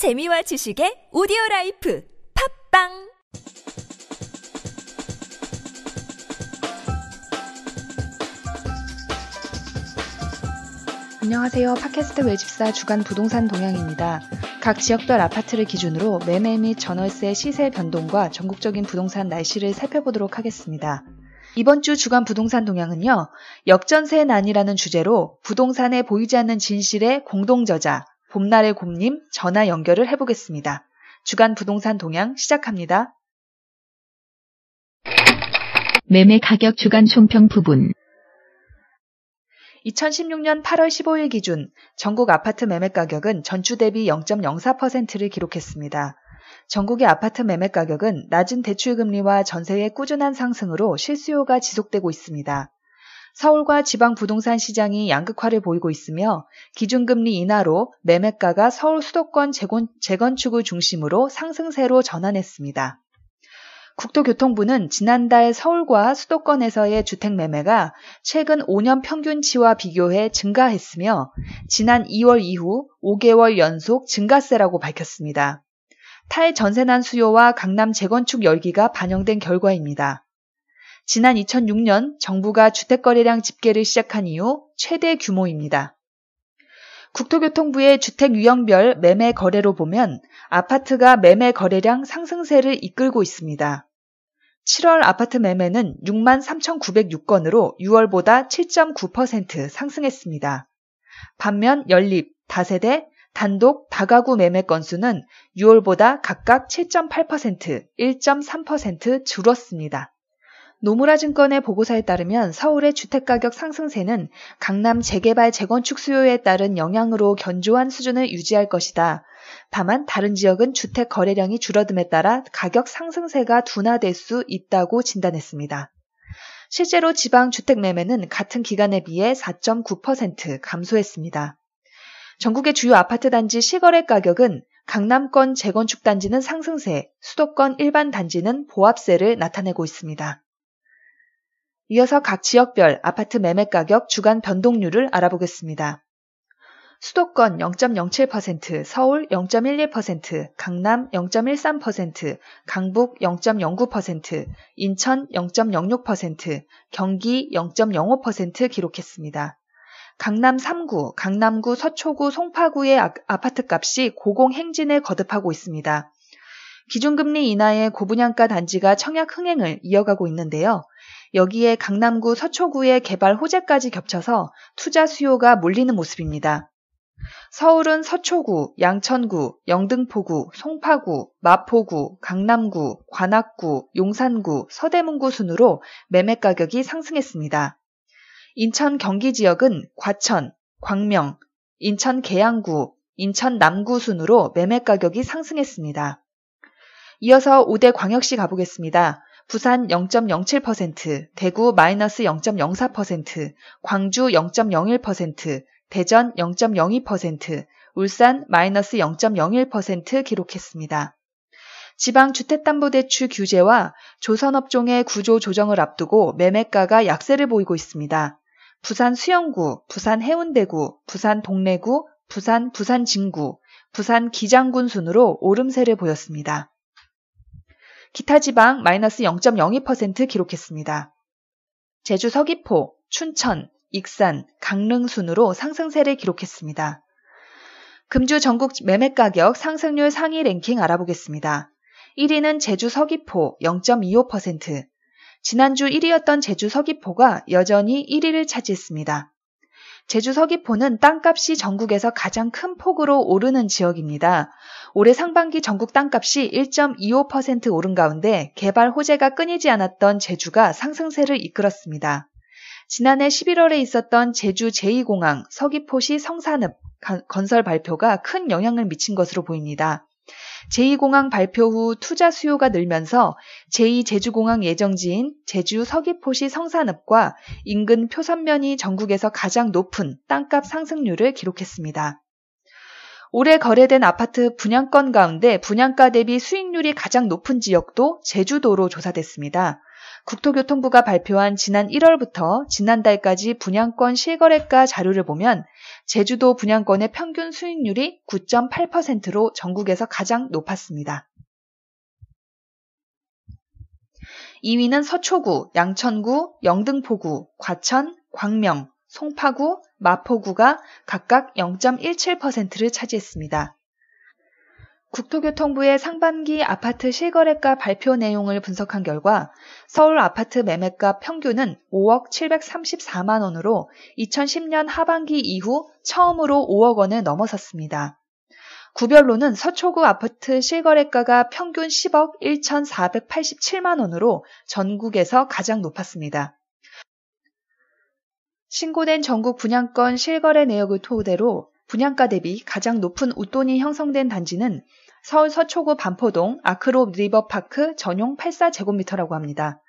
재미와 지식의 오디오 life 팟빵 안녕하세요. 팟캐스트 외집사 주간 부동산 동향입니다. 각 지역별 아파트를 기준으로 매매 및 전월세 시세 변동과 전국적인 부동산 날씨를 살펴보도록 하겠습니다. 이번 주 주간 부동산 동향은요, 역전세 난이라는 주제로 부동산에 보이지 않는 진실의 공동저자, 봄날의 곰님 전화 연결을 해보겠습니다. 주간 부동산 동향 시작합니다. 매매 가격 주간 총평 부분 2016년 8월 15일 기준 전국 아파트 매매 가격은 전주 대비 0.04%를 기록했습니다. 전국의 아파트 매매 가격은 낮은 대출 금리와 전세의 꾸준한 상승으로 실수요가 지속되고 있습니다. 서울과 지방 부동산 시장이 양극화를 보이고 있으며 기준금리 인하로 매매가가 서울 수도권 재건, 재건축을 중심으로 상승세로 전환했습니다. 국토교통부는 지난달 서울과 수도권에서의 주택 매매가 최근 5년 평균치와 비교해 증가했으며 지난 2월 이후 5개월 연속 증가세라고 밝혔습니다. 탈전세난 수요와 강남 재건축 열기가 반영된 결과입니다. 지난 2006년 정부가 주택거래량 집계를 시작한 이후 최대 규모입니다. 국토교통부의 주택 유형별 매매 거래로 보면 아파트가 매매 거래량 상승세를 이끌고 있습니다. 7월 아파트 매매는 6만 3,906건으로 6월보다 7.9% 상승했습니다. 반면 연립, 다세대, 단독, 다가구 매매 건수는 6월보다 각각 7.8%, 1.3% 줄었습니다. 노무라증권의 보고서에 따르면 서울의 주택가격 상승세는 강남 재개발 재건축 수요에 따른 영향으로 견조한 수준을 유지할 것이다. 다만 다른 지역은 주택 거래량이 줄어듦에 따라 가격 상승세가 둔화될 수 있다고 진단했습니다. 실제로 지방 주택 매매는 같은 기간에 비해 4.9% 감소했습니다. 전국의 주요 아파트 단지 시거래 가격은 강남권 재건축 단지는 상승세, 수도권 일반 단지는 보합세를 나타내고 있습니다. 이어서 각 지역별 아파트 매매 가격 주간 변동률을 알아보겠습니다. 수도권 0.07%, 서울 0.11%, 강남 0.13%, 강북 0.09%, 인천 0.06%, 경기 0.05% 기록했습니다. 강남 3구, 강남구 서초구, 송파구의 아, 아파트 값이 고공행진에 거듭하고 있습니다. 기준금리 인하의 고분양가 단지가 청약 흥행을 이어가고 있는데요. 여기에 강남구 서초구의 개발 호재까지 겹쳐서 투자 수요가 몰리는 모습입니다. 서울은 서초구, 양천구, 영등포구, 송파구, 마포구, 강남구, 관악구, 용산구, 서대문구 순으로 매매 가격이 상승했습니다. 인천 경기 지역은 과천, 광명, 인천 계양구, 인천 남구 순으로 매매 가격이 상승했습니다. 이어서 5대 광역시 가보겠습니다. 부산 0.07%, 대구 마이너스 0.04%, 광주 0.01%, 대전 0.02%, 울산 마이너스 0.01% 기록했습니다. 지방 주택담보대출 규제와 조선업종의 구조 조정을 앞두고 매매가가 약세를 보이고 있습니다. 부산 수영구, 부산 해운대구, 부산 동래구, 부산 부산진구, 부산 기장군 순으로 오름세를 보였습니다. 기타 지방 마이너스 0.02% 기록했습니다. 제주 서귀포, 춘천, 익산, 강릉 순으로 상승세를 기록했습니다. 금주 전국 매매 가격 상승률 상위 랭킹 알아보겠습니다. 1위는 제주 서귀포 0.25%. 지난주 1위였던 제주 서귀포가 여전히 1위를 차지했습니다. 제주 서귀포는 땅값이 전국에서 가장 큰 폭으로 오르는 지역입니다. 올해 상반기 전국 땅값이 1.25% 오른 가운데 개발 호재가 끊이지 않았던 제주가 상승세를 이끌었습니다. 지난해 11월에 있었던 제주 제2공항 서귀포시 성산읍 건설 발표가 큰 영향을 미친 것으로 보입니다. 제2공항 발표 후 투자 수요가 늘면서 제2제주공항 예정지인 제주 서귀포시 성산읍과 인근 표선면이 전국에서 가장 높은 땅값 상승률을 기록했습니다. 올해 거래된 아파트 분양권 가운데 분양가 대비 수익률이 가장 높은 지역도 제주도로 조사됐습니다. 국토교통부가 발표한 지난 1월부터 지난달까지 분양권 실거래가 자료를 보면 제주도 분양권의 평균 수익률이 9.8%로 전국에서 가장 높았습니다. 2위는 서초구, 양천구, 영등포구, 과천, 광명, 송파구, 마포구가 각각 0.17%를 차지했습니다. 국토교통부의 상반기 아파트 실거래가 발표 내용을 분석한 결과 서울 아파트 매매가 평균은 5억 734만 원으로 2010년 하반기 이후 처음으로 5억 원을 넘어섰습니다. 구별로는 서초구 아파트 실거래가가 평균 10억 1,487만 원으로 전국에서 가장 높았습니다. 신고된 전국 분양권 실거래 내역을 토대로 분양가 대비 가장 높은 웃돈이 형성된 단지는 서울 서초구 반포동 아크로 리버파크 전용 84제곱미터라고 합니다.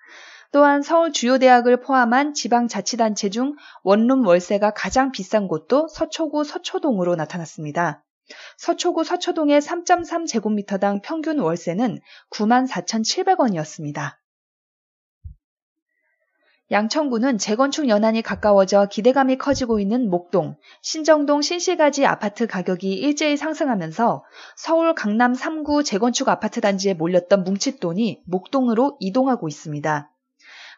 또한 서울 주요 대학을 포함한 지방자치단체 중 원룸 월세가 가장 비싼 곳도 서초구 서초동으로 나타났습니다. 서초구 서초동의 3.3제곱미터당 평균 월세는 94,700원이었습니다. 양천구는 재건축 연한이 가까워져 기대감이 커지고 있는 목동, 신정동 신시가지 아파트 가격이 일제히 상승하면서 서울 강남 3구 재건축 아파트 단지에 몰렸던 뭉칫돈이 목동으로 이동하고 있습니다.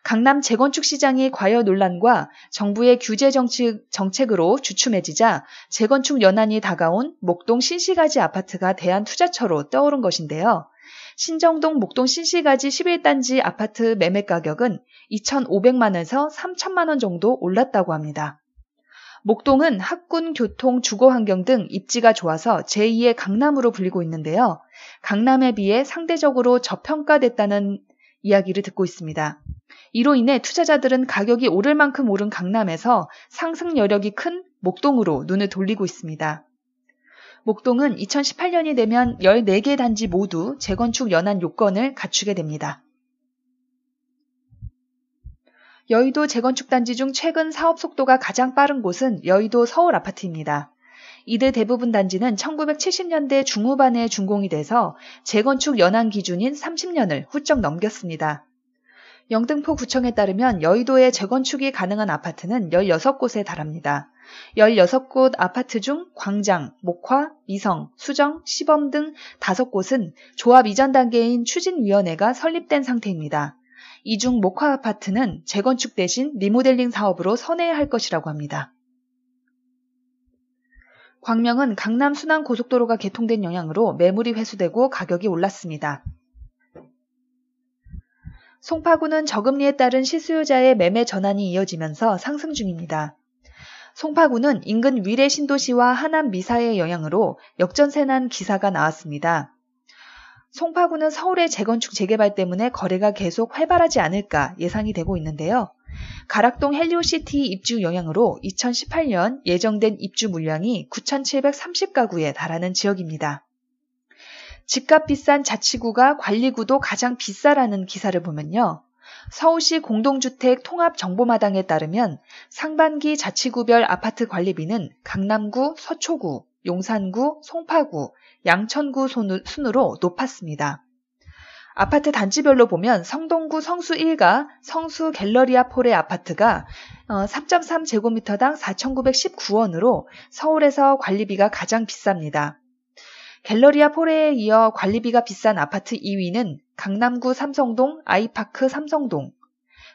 강남 재건축 시장이 과열 논란과 정부의 규제 정책, 정책으로 주춤해지자 재건축 연한이 다가온 목동 신시가지 아파트가 대한 투자처로 떠오른 것인데요. 신정동 목동 신시가지 11단지 아파트 매매 가격은 2,500만원에서 3천만원 정도 올랐다고 합니다. 목동은 학군, 교통, 주거 환경 등 입지가 좋아서 제2의 강남으로 불리고 있는데요. 강남에 비해 상대적으로 저평가됐다는 이야기를 듣고 있습니다. 이로 인해 투자자들은 가격이 오를 만큼 오른 강남에서 상승 여력이 큰 목동으로 눈을 돌리고 있습니다. 목동은 2018년이 되면 14개 단지 모두 재건축 연한 요건을 갖추게 됩니다. 여의도 재건축 단지 중 최근 사업 속도가 가장 빠른 곳은 여의도 서울 아파트입니다. 이들 대부분 단지는 1970년대 중후반에 준공이 돼서 재건축 연한 기준인 30년을 훌쩍 넘겼습니다. 영등포 구청에 따르면 여의도에 재건축이 가능한 아파트는 16곳에 달합니다. 16곳 아파트 중 광장, 목화, 미성, 수정, 시범 등 5곳은 조합 이전 단계인 추진위원회가 설립된 상태입니다. 이중 목화 아파트는 재건축 대신 리모델링 사업으로 선회할 것이라고 합니다. 광명은 강남 순환 고속도로가 개통된 영향으로 매물이 회수되고 가격이 올랐습니다. 송파구는 저금리에 따른 실수요자의 매매 전환이 이어지면서 상승 중입니다. 송파구는 인근 위례 신도시와 하남 미사의 영향으로 역전세 난 기사가 나왔습니다. 송파구는 서울의 재건축 재개발 때문에 거래가 계속 활발하지 않을까 예상이 되고 있는데요. 가락동 헬리오시티 입주 영향으로 2018년 예정된 입주 물량이 9,730가구에 달하는 지역입니다. 집값 비싼 자치구가 관리구도 가장 비싸라는 기사를 보면요. 서울시 공동주택 통합정보마당에 따르면 상반기 자치구별 아파트 관리비는 강남구, 서초구, 용산구, 송파구, 양천구 순으로 높았습니다. 아파트 단지별로 보면 성동구 성수 1가 성수 갤러리아 폴의 아파트가 3.3제곱미터당 어, 4,919원으로 서울에서 관리비가 가장 비쌉니다. 갤러리아 포레에 이어 관리비가 비싼 아파트 2위는 강남구 삼성동 아이파크 삼성동,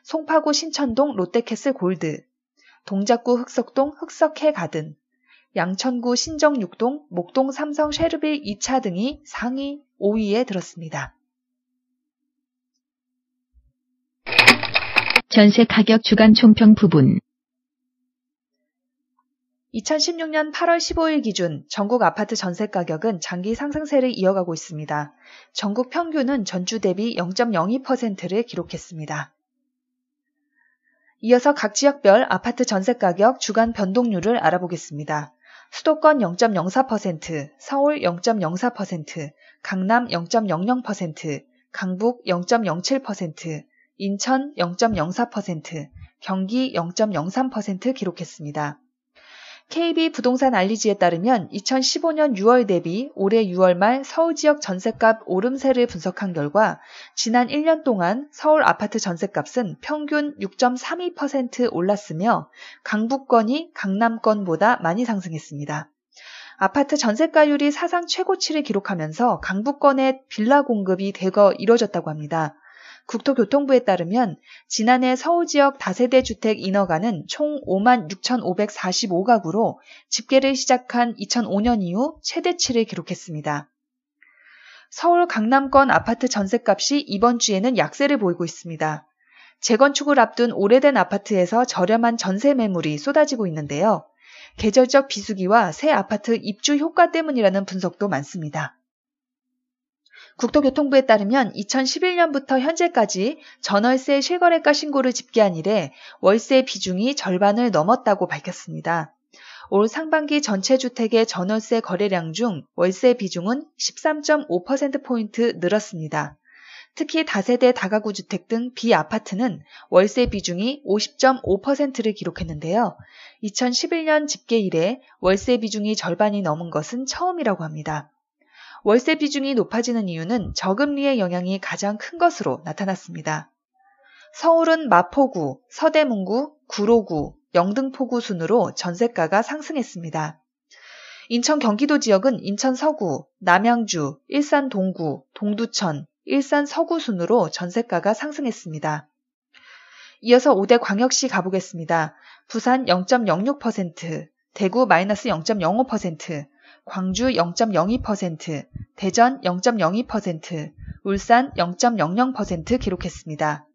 송파구 신천동 롯데캐슬 골드, 동작구 흑석동 흑석해 가든, 양천구 신정육동 목동 삼성 쉐르빌 2차 등이 상위 5위에 들었습니다. 전세 가격 주간 총평 부분 2016년 8월 15일 기준 전국 아파트 전세 가격은 장기 상승세를 이어가고 있습니다. 전국 평균은 전주 대비 0.02%를 기록했습니다. 이어서 각 지역별 아파트 전세 가격 주간 변동률을 알아보겠습니다. 수도권 0.04%, 서울 0.04%, 강남 0.00%, 강북 0.07%, 인천 0.04%, 경기 0.03% 기록했습니다. KB 부동산 알리지에 따르면 2015년 6월 대비 올해 6월 말 서울 지역 전셋값 오름세를 분석한 결과 지난 1년 동안 서울 아파트 전셋값은 평균 6.32% 올랐으며 강북권이 강남권보다 많이 상승했습니다. 아파트 전세가율이 사상 최고치를 기록하면서 강북권의 빌라 공급이 대거 이뤄졌다고 합니다. 국토교통부에 따르면 지난해 서울 지역 다세대 주택 인허가는 총 5만 6,545가구로 집계를 시작한 2005년 이후 최대치를 기록했습니다. 서울 강남권 아파트 전셋값이 이번 주에는 약세를 보이고 있습니다. 재건축을 앞둔 오래된 아파트에서 저렴한 전세 매물이 쏟아지고 있는데요. 계절적 비수기와 새 아파트 입주 효과 때문이라는 분석도 많습니다. 국토교통부에 따르면 2011년부터 현재까지 전월세 실거래가 신고를 집계한 이래 월세 비중이 절반을 넘었다고 밝혔습니다. 올 상반기 전체 주택의 전월세 거래량 중 월세 비중은 13.5%포인트 늘었습니다. 특히 다세대 다가구 주택 등 비아파트는 월세 비중이 50.5%를 기록했는데요. 2011년 집계 이래 월세 비중이 절반이 넘은 것은 처음이라고 합니다. 월세 비중이 높아지는 이유는 저금리의 영향이 가장 큰 것으로 나타났습니다. 서울은 마포구, 서대문구, 구로구, 영등포구 순으로 전세가가 상승했습니다. 인천 경기도 지역은 인천 서구, 남양주, 일산 동구, 동두천, 일산 서구 순으로 전세가가 상승했습니다. 이어서 5대 광역시 가보겠습니다. 부산 0.06%, 대구 마이너스 0.05%, 광주 0.02%, 대전 0.02%, 울산 0.00% 기록했습니다.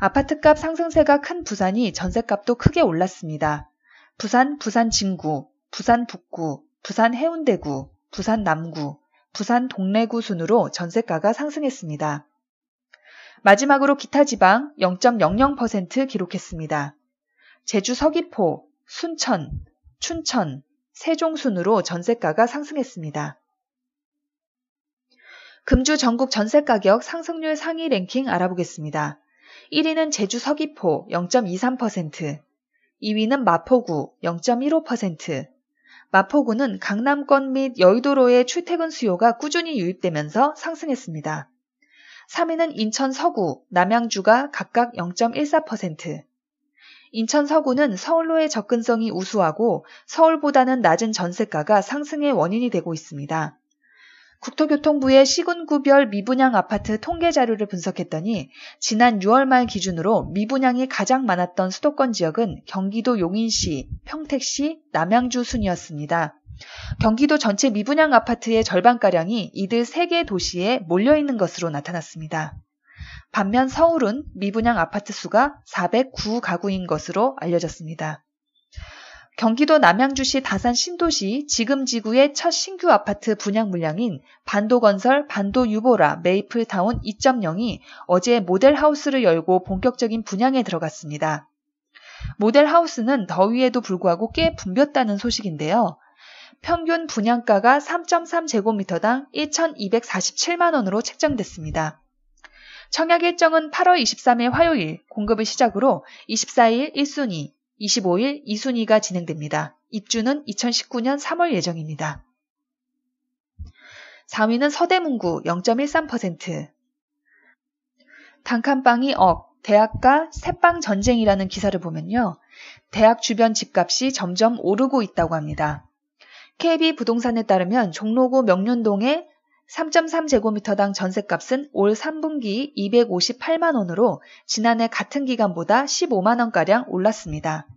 아파트값 상승세가 큰 부산이 전세값도 크게 올랐습니다. 부산 부산 진구, 부산 북구, 부산 해운대구, 부산 남구, 부산 동래구 순으로 전세가가 상승했습니다. 마지막으로 기타 지방 0.00% 기록했습니다. 제주 서귀포, 순천, 춘천, 세종순으로 전세가가 상승했습니다. 금주 전국 전세가격 상승률 상위 랭킹 알아보겠습니다. 1위는 제주 서귀포 0.23%, 2위는 마포구 0.15%, 마포구는 강남권 및 여의도로의 출퇴근 수요가 꾸준히 유입되면서 상승했습니다. 3위는 인천 서구, 남양주가 각각 0.14%, 인천 서구는 서울로의 접근성이 우수하고 서울보다는 낮은 전세가가 상승의 원인이 되고 있습니다. 국토교통부의 시군구별 미분양 아파트 통계 자료를 분석했더니 지난 6월 말 기준으로 미분양이 가장 많았던 수도권 지역은 경기도 용인시, 평택시, 남양주 순이었습니다. 경기도 전체 미분양 아파트의 절반가량이 이들 3개 도시에 몰려있는 것으로 나타났습니다. 반면 서울은 미분양 아파트 수가 409가구인 것으로 알려졌습니다. 경기도 남양주시 다산 신도시 지금 지구의 첫 신규 아파트 분양 물량인 반도건설 반도유보라 메이플타운 2.0이 어제 모델하우스를 열고 본격적인 분양에 들어갔습니다. 모델하우스는 더위에도 불구하고 꽤 붐볐다는 소식인데요. 평균 분양가가 3.3제곱미터당 1,247만원으로 책정됐습니다. 청약 일정은 8월 23일 화요일 공급을 시작으로 24일 1순위, 25일 2순위가 진행됩니다. 입주는 2019년 3월 예정입니다. 4위는 서대문구 0.13%. 단칸방이 억, 대학가 새빵 전쟁이라는 기사를 보면요. 대학 주변 집값이 점점 오르고 있다고 합니다. KB 부동산에 따르면 종로구 명륜동의 3.3제곱미터당 전셋값은 올 3분기 258만 원으로 지난해 같은 기간보다 15만 원가량 올랐습니다.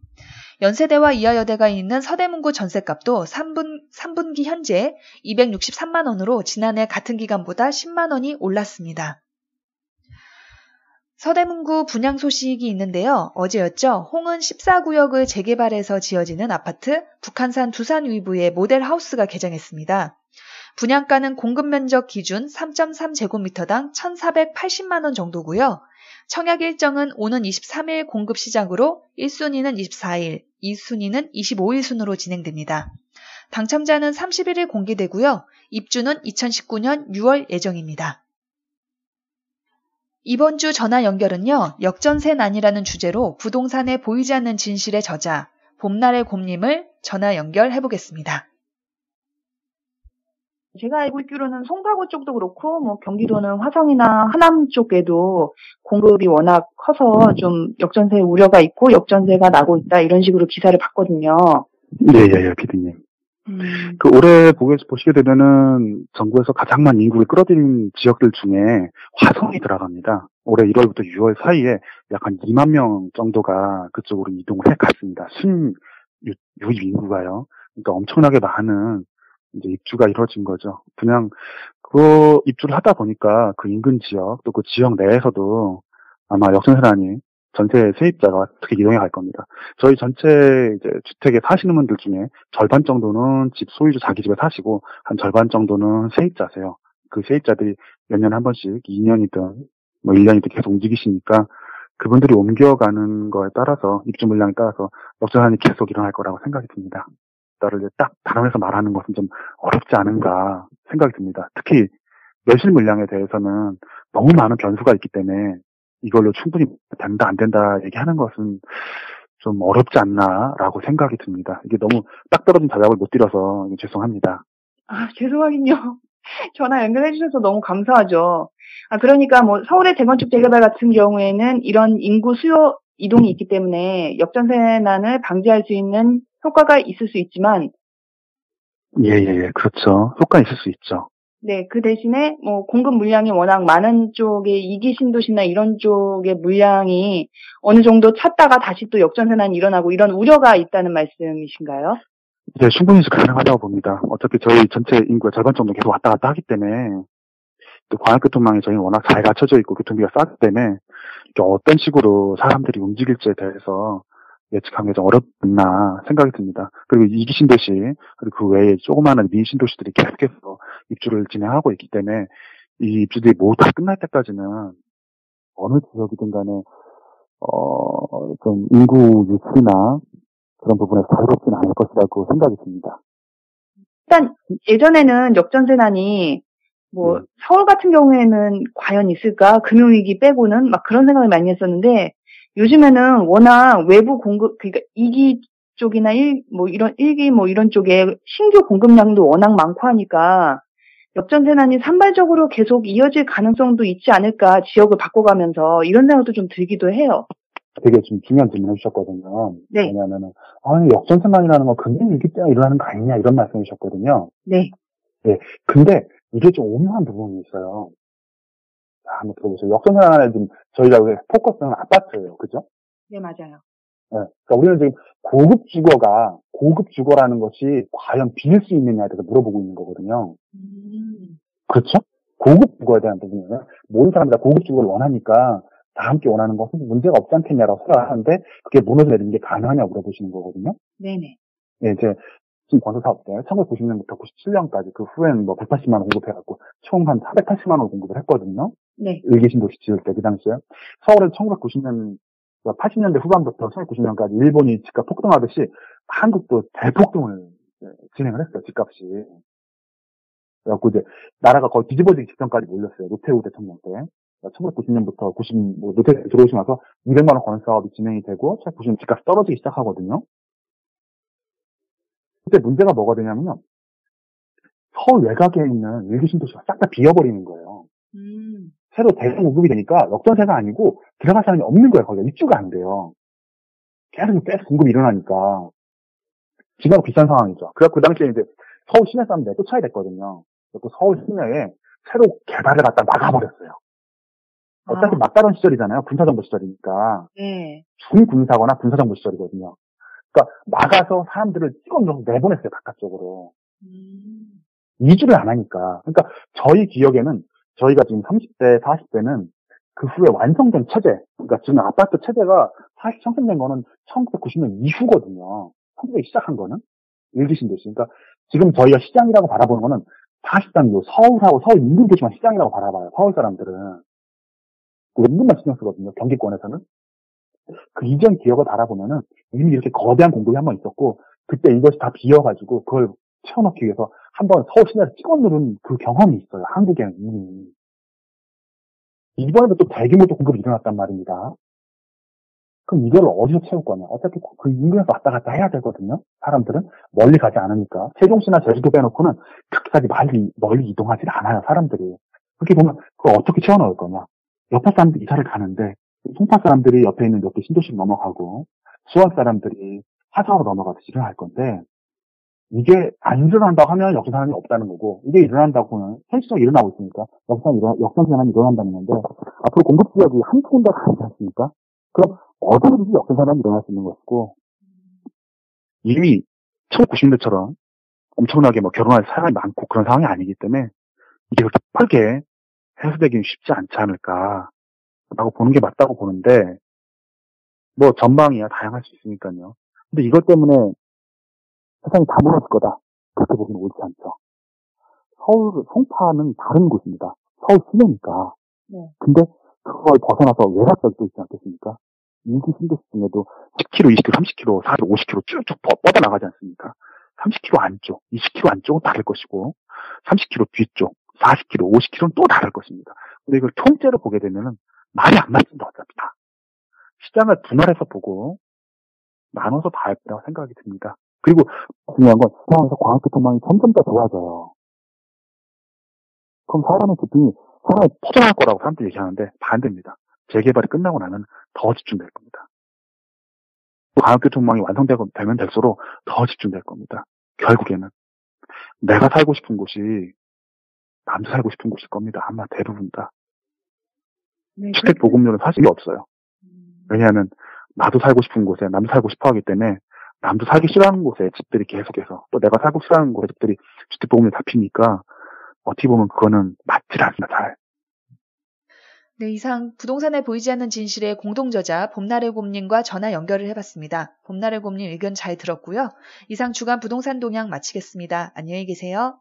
연세대와 이하여대가 있는 서대문구 전셋값도 3분, 3분기 현재 263만 원으로 지난해 같은 기간보다 10만 원이 올랐습니다. 서대문구 분양 소식이 있는데요. 어제였죠. 홍은 14구역을 재개발해서 지어지는 아파트 북한산 두산 위부의 모델하우스가 개장했습니다. 분양가는 공급 면적 기준 3.3제곱미터당 1,480만 원 정도고요. 청약 일정은 오는 23일 공급 시작으로 1순위는 24일, 2순위는 25일 순으로 진행됩니다. 당첨자는 31일 공개되고요. 입주는 2019년 6월 예정입니다. 이번 주 전화 연결은요. 역전세 난이라는 주제로 부동산에 보이지 않는 진실의 저자 봄날의 곰님을 전화 연결해 보겠습니다. 제가 알고 있기로는 송파구 쪽도 그렇고 뭐 경기도는 화성이나 하남 쪽에도 공급이 워낙 커서 좀 역전세 우려가 있고 역전세가 나고 있다 이런 식으로 기사를 봤거든요. 예, 예, 예, 피디님. 음, 그 올해 보게, 보시게 되면은 정부에서 가장 많은 인구를 끌어들인 지역들 중에 화성이 들어갑니다. 올해 1월부터 6월 사이에 약 한 2만 명 정도가 그쪽으로 이동을 해 갔습니다. 순 유, 유입 인구가요. 그러니까 엄청나게 많은 이제 입주가 이루어진 거죠. 그냥 그 입주를 하다 보니까 그 인근 지역 또 그 지역 내에서도 아마 역전세난이 전세 세입자가 어떻게 이동해 갈 겁니다. 저희 전체 이제 주택에 사시는 분들 중에 절반 정도는 집 소유주 자기 집에 사시고 한 절반 정도는 세입자세요. 그 세입자들이 몇 년에 한 번씩 2년이든 뭐 1년이든 계속 움직이시니까 그분들이 옮겨가는 거에 따라서 입주 물량에 따라서 역전환이 계속 일어날 거라고 생각이 듭니다. 나를 딱 단언해서 말하는 것은 좀 어렵지 않은가 생각이 듭니다. 특히 매실 물량에 대해서는 너무 많은 변수가 있기 때문에 이걸로 충분히 된다 안 된다 얘기하는 것은 좀 어렵지 않나라고 생각이 듭니다. 이게 너무 딱 떨어진 대답을 못 드려서 죄송합니다. 아 죄송하긴요. 전화 연결해 주셔서 너무 감사하죠. 아 그러니까 뭐 서울의 재건축 재개발 같은 경우에는 이런 인구 수요 이동이 있기 때문에 역전세난을 방지할 수 있는 효과가 있을 수 있지만 예예 예 그렇죠. 효과 있을 수 있죠. 네, 그 대신에 뭐 공급 물량이 워낙 많은 쪽의 이기 신도시나 이런 쪽의 물량이 어느 정도 찼다가 다시 또 역전세난이 일어나고 이런 우려가 있다는 말씀이신가요? 네, 충분히 가능하다고 봅니다. 어차피 저희 전체 인구의 절반 정도 계속 왔다 갔다 하기 때문에 또 광역교통망이 저희는 워낙 잘 갖춰져 있고 교통비가 싸기 때문에 어떤 식으로 사람들이 움직일지에 대해서 예측하기가 좀 어렵나 생각이 듭니다. 그리고 이기 신도시 그리고 그 외에 조그마한 미 신도시들이 계속해서 입주를 진행하고 있기 때문에 이 입주들이 모두 다 끝날 때까지는 어느 지역이든 간에 어, 좀 인구 유치나 그런 부분에서 자유롭지는 않을 것이라고 생각이 듭니다. 일단 예전에는 역전세난이 뭐 음. 서울 같은 경우에는 과연 있을까 금융위기 빼고는 막 그런 생각을 많이 했었는데 요즘에는 워낙 외부 공급 그러니까 이기 쪽이나 일 뭐 이런 일기 뭐 이런 쪽에 신규 공급량도 워낙 많고 하니까 역전세난이 산발적으로 계속 이어질 가능성도 있지 않을까 지역을 바꿔가면서 이런 생각도 좀 들기도 해요. 되게 좀 중요한 질문 해주셨거든요. 네. 왜냐하면 아니 역전세난이라는 건 금융 위기 때문에 일어나는 거 아니냐 이런 말씀해 주셨거든요. 네. 근데 이게 좀 오묘한 부분이 있어요. 자, 한번 들어보세요. 역전세난에 지금 저희가 왜 포커스는 아파트예요. 그죠? 네, 맞아요. 네. 그러니까 우리는 지금 고급 주거가 고급 주거라는 것이 과연 빌수 있느냐에 대해서 물어보고 있는 거거든요. 음. 그렇죠? 고급 주거에 대한 부분이에요. 모든 사람들 다 고급 주거를 원하니까 다 함께 원하는 것은 문제가 없지 않겠냐라고 생각하는데 그게 무너져 내리는 게 가능하냐고 물어보시는 거거든요. 네네. 예, 이제 지금 건설 사업 때 1990년부터 97년까지 그 후에는 뭐 180만 원 공급해갖고 총 한 480만 원 공급을 했거든요. 네. 일기신도시 지을 때 그 당시에 서울은 1990년 80년대 후반부터 1990년까지 일본이 집값 폭등하듯이 한국도 대폭등을 진행을 했어요 집값이. 그래갖고 이제 나라가 거의 뒤집어지기 직전까지 몰렸어요 노태우 대통령 때. 1990년부터 90, 뭐 노태우 들어오시고 나서 200만 원 건설 사업이 진행이 되고 1990년 집값이 떨어지기 시작하거든요. 그때 문제가 뭐가 되냐면요. 서울 외곽에 있는 일기 신도시가 싹 다 비어버리는 거예요. 음. 새로 대량 공급이 되니까 역전세가 아니고 들어갈 사람이 없는 거예요. 거기가 입주가 안 돼요. 계속 계속 공급이 일어나니까 지금 비싼 상황이죠. 그래서 그 당시에 이제 서울 시내 사람들 쫓아야 됐거든요. 그래서 서울 시내에 새로 개발을 갖다 막아버렸어요. 어차피 아. 막다른 시절이잖아요. 군사정부 시절이니까. 네. 준군사거나 군사정부 시절이거든요. 그러니까 막아서 사람들을 찍어 넣어서 내보냈어요. 바깥쪽으로. 음. 이주를 안 하니까. 그러니까 저희 기억에는 저희가 지금 30대, 40대는 그 후에 완성된 체제, 그러니까 지금 아파트 체제가 사실 형성된 거는 1990년 이후거든요. 한국에 시작한 거는 일기신도시. 그러니까 지금 저희가 시장이라고 바라보는 거는 사실상 요 서울하고 서울 인근 도시만 시장이라고 바라봐요. 서울 사람들은. 그 인근만 신경 쓰거든요. 경기권에서는. 그 이전 기억을 바라보면은 이미 이렇게 거대한 공급이 한 번 있었고 그때 이것이 다 비어가지고 그걸 채워넣기 위해서 한번 서울 시내를 찍어 누른 그 경험이 있어요. 한국에는 이미. 이번에도 또 대규모 또 공급이 일어났단 말입니다. 그럼 이걸 어디서 채울 거냐? 어차피 그 인근에서 왔다 갔다 해야 되거든요. 사람들은 멀리 가지 않으니까. 세종시나 제주도 빼놓고는 그렇게까지 멀리, 멀리 이동하지 않아요. 사람들이. 그렇게 보면 그걸 어떻게 채워넣을 거냐? 옆에 사람들 이사를 가는데 송파 사람들이 옆에 있는 몇개 신도시로 넘어가고 수원 사람들이 화성으로 넘어가서 일을 할 건데 이게 안 일어난다고 하면 역사전환이 없다는 거고 이게 일어난다고는 현실적으로 일어나고 있으니까 역사 일어 역사전환이 일어난다는 건데 앞으로 공급 지역이 한두 군데가 아니지 않습니까? 그럼 어디든지 역사전환이 일어날 수 있는 것이고 이미 1990년대처럼 엄청나게 뭐 결혼할 사람이 많고 그런 상황이 아니기 때문에 이게 그렇게 빠르게 해소되기는 쉽지 않지 않을까라고 보는 게 맞다고 보는데 뭐 전망이야 다양할 수 있으니까요. 근데 이것 때문에 세상이 다 무너질 거다. 그렇게 보기는 옳지 않죠. 서울, 송파는 다른 곳입니다. 서울 시내니까. 네. 근데 그걸 벗어나서 외곽적도 있지 않겠습니까? 인기 신도시 중에도 10km, 20km, 30km, 40km, 50km 쭉쭉 뻗- 뻗어나가지 않습니까? 30km 안쪽, 20km 안쪽은 다를 것이고, 30km 뒤쪽, 40km, 50km는 또 다를 것입니다. 근데 이걸 통째로 보게 되면은 말이 안 맞습니다, 어차피 다. 시장을 분할해서 보고, 나눠서 봐야 된다고 생각이 듭니다. 그리고 중요한 건 시장에서 광학 교통망이 점점 더 좋아져요. 그럼 사람의 집중이 사람이 포장할 거라고 사람들이 얘기하는데 반대입니다. 재개발이 끝나고 나면 더 집중될 겁니다. 광학교통망이 완성되면 되면 될수록 더 집중될 겁니다. 결국에는 내가 살고 싶은 곳이 남도 살고 싶은 곳일 겁니다. 아마 대부분 다. 네, 주택 보급률은 사실이 없어요. 왜냐하면 나도 살고 싶은 곳에 남도 살고 싶어 하기 때문에 남도 살기 싫어하는 곳에 집들이 계속해서 또 내가 살고 싫어하는 곳에 집들이 주택 보급률 잡히니까 어떻게 보면 그거는 맞질 않습니다. 잘. 네, 이상 부동산에 보이지 않는 진실의 공동저자 봄날의 곰님과 전화 연결을 해봤습니다. 봄날의 곰님 의견 잘 들었고요. 이상 주간 부동산 동향 마치겠습니다. 안녕히 계세요.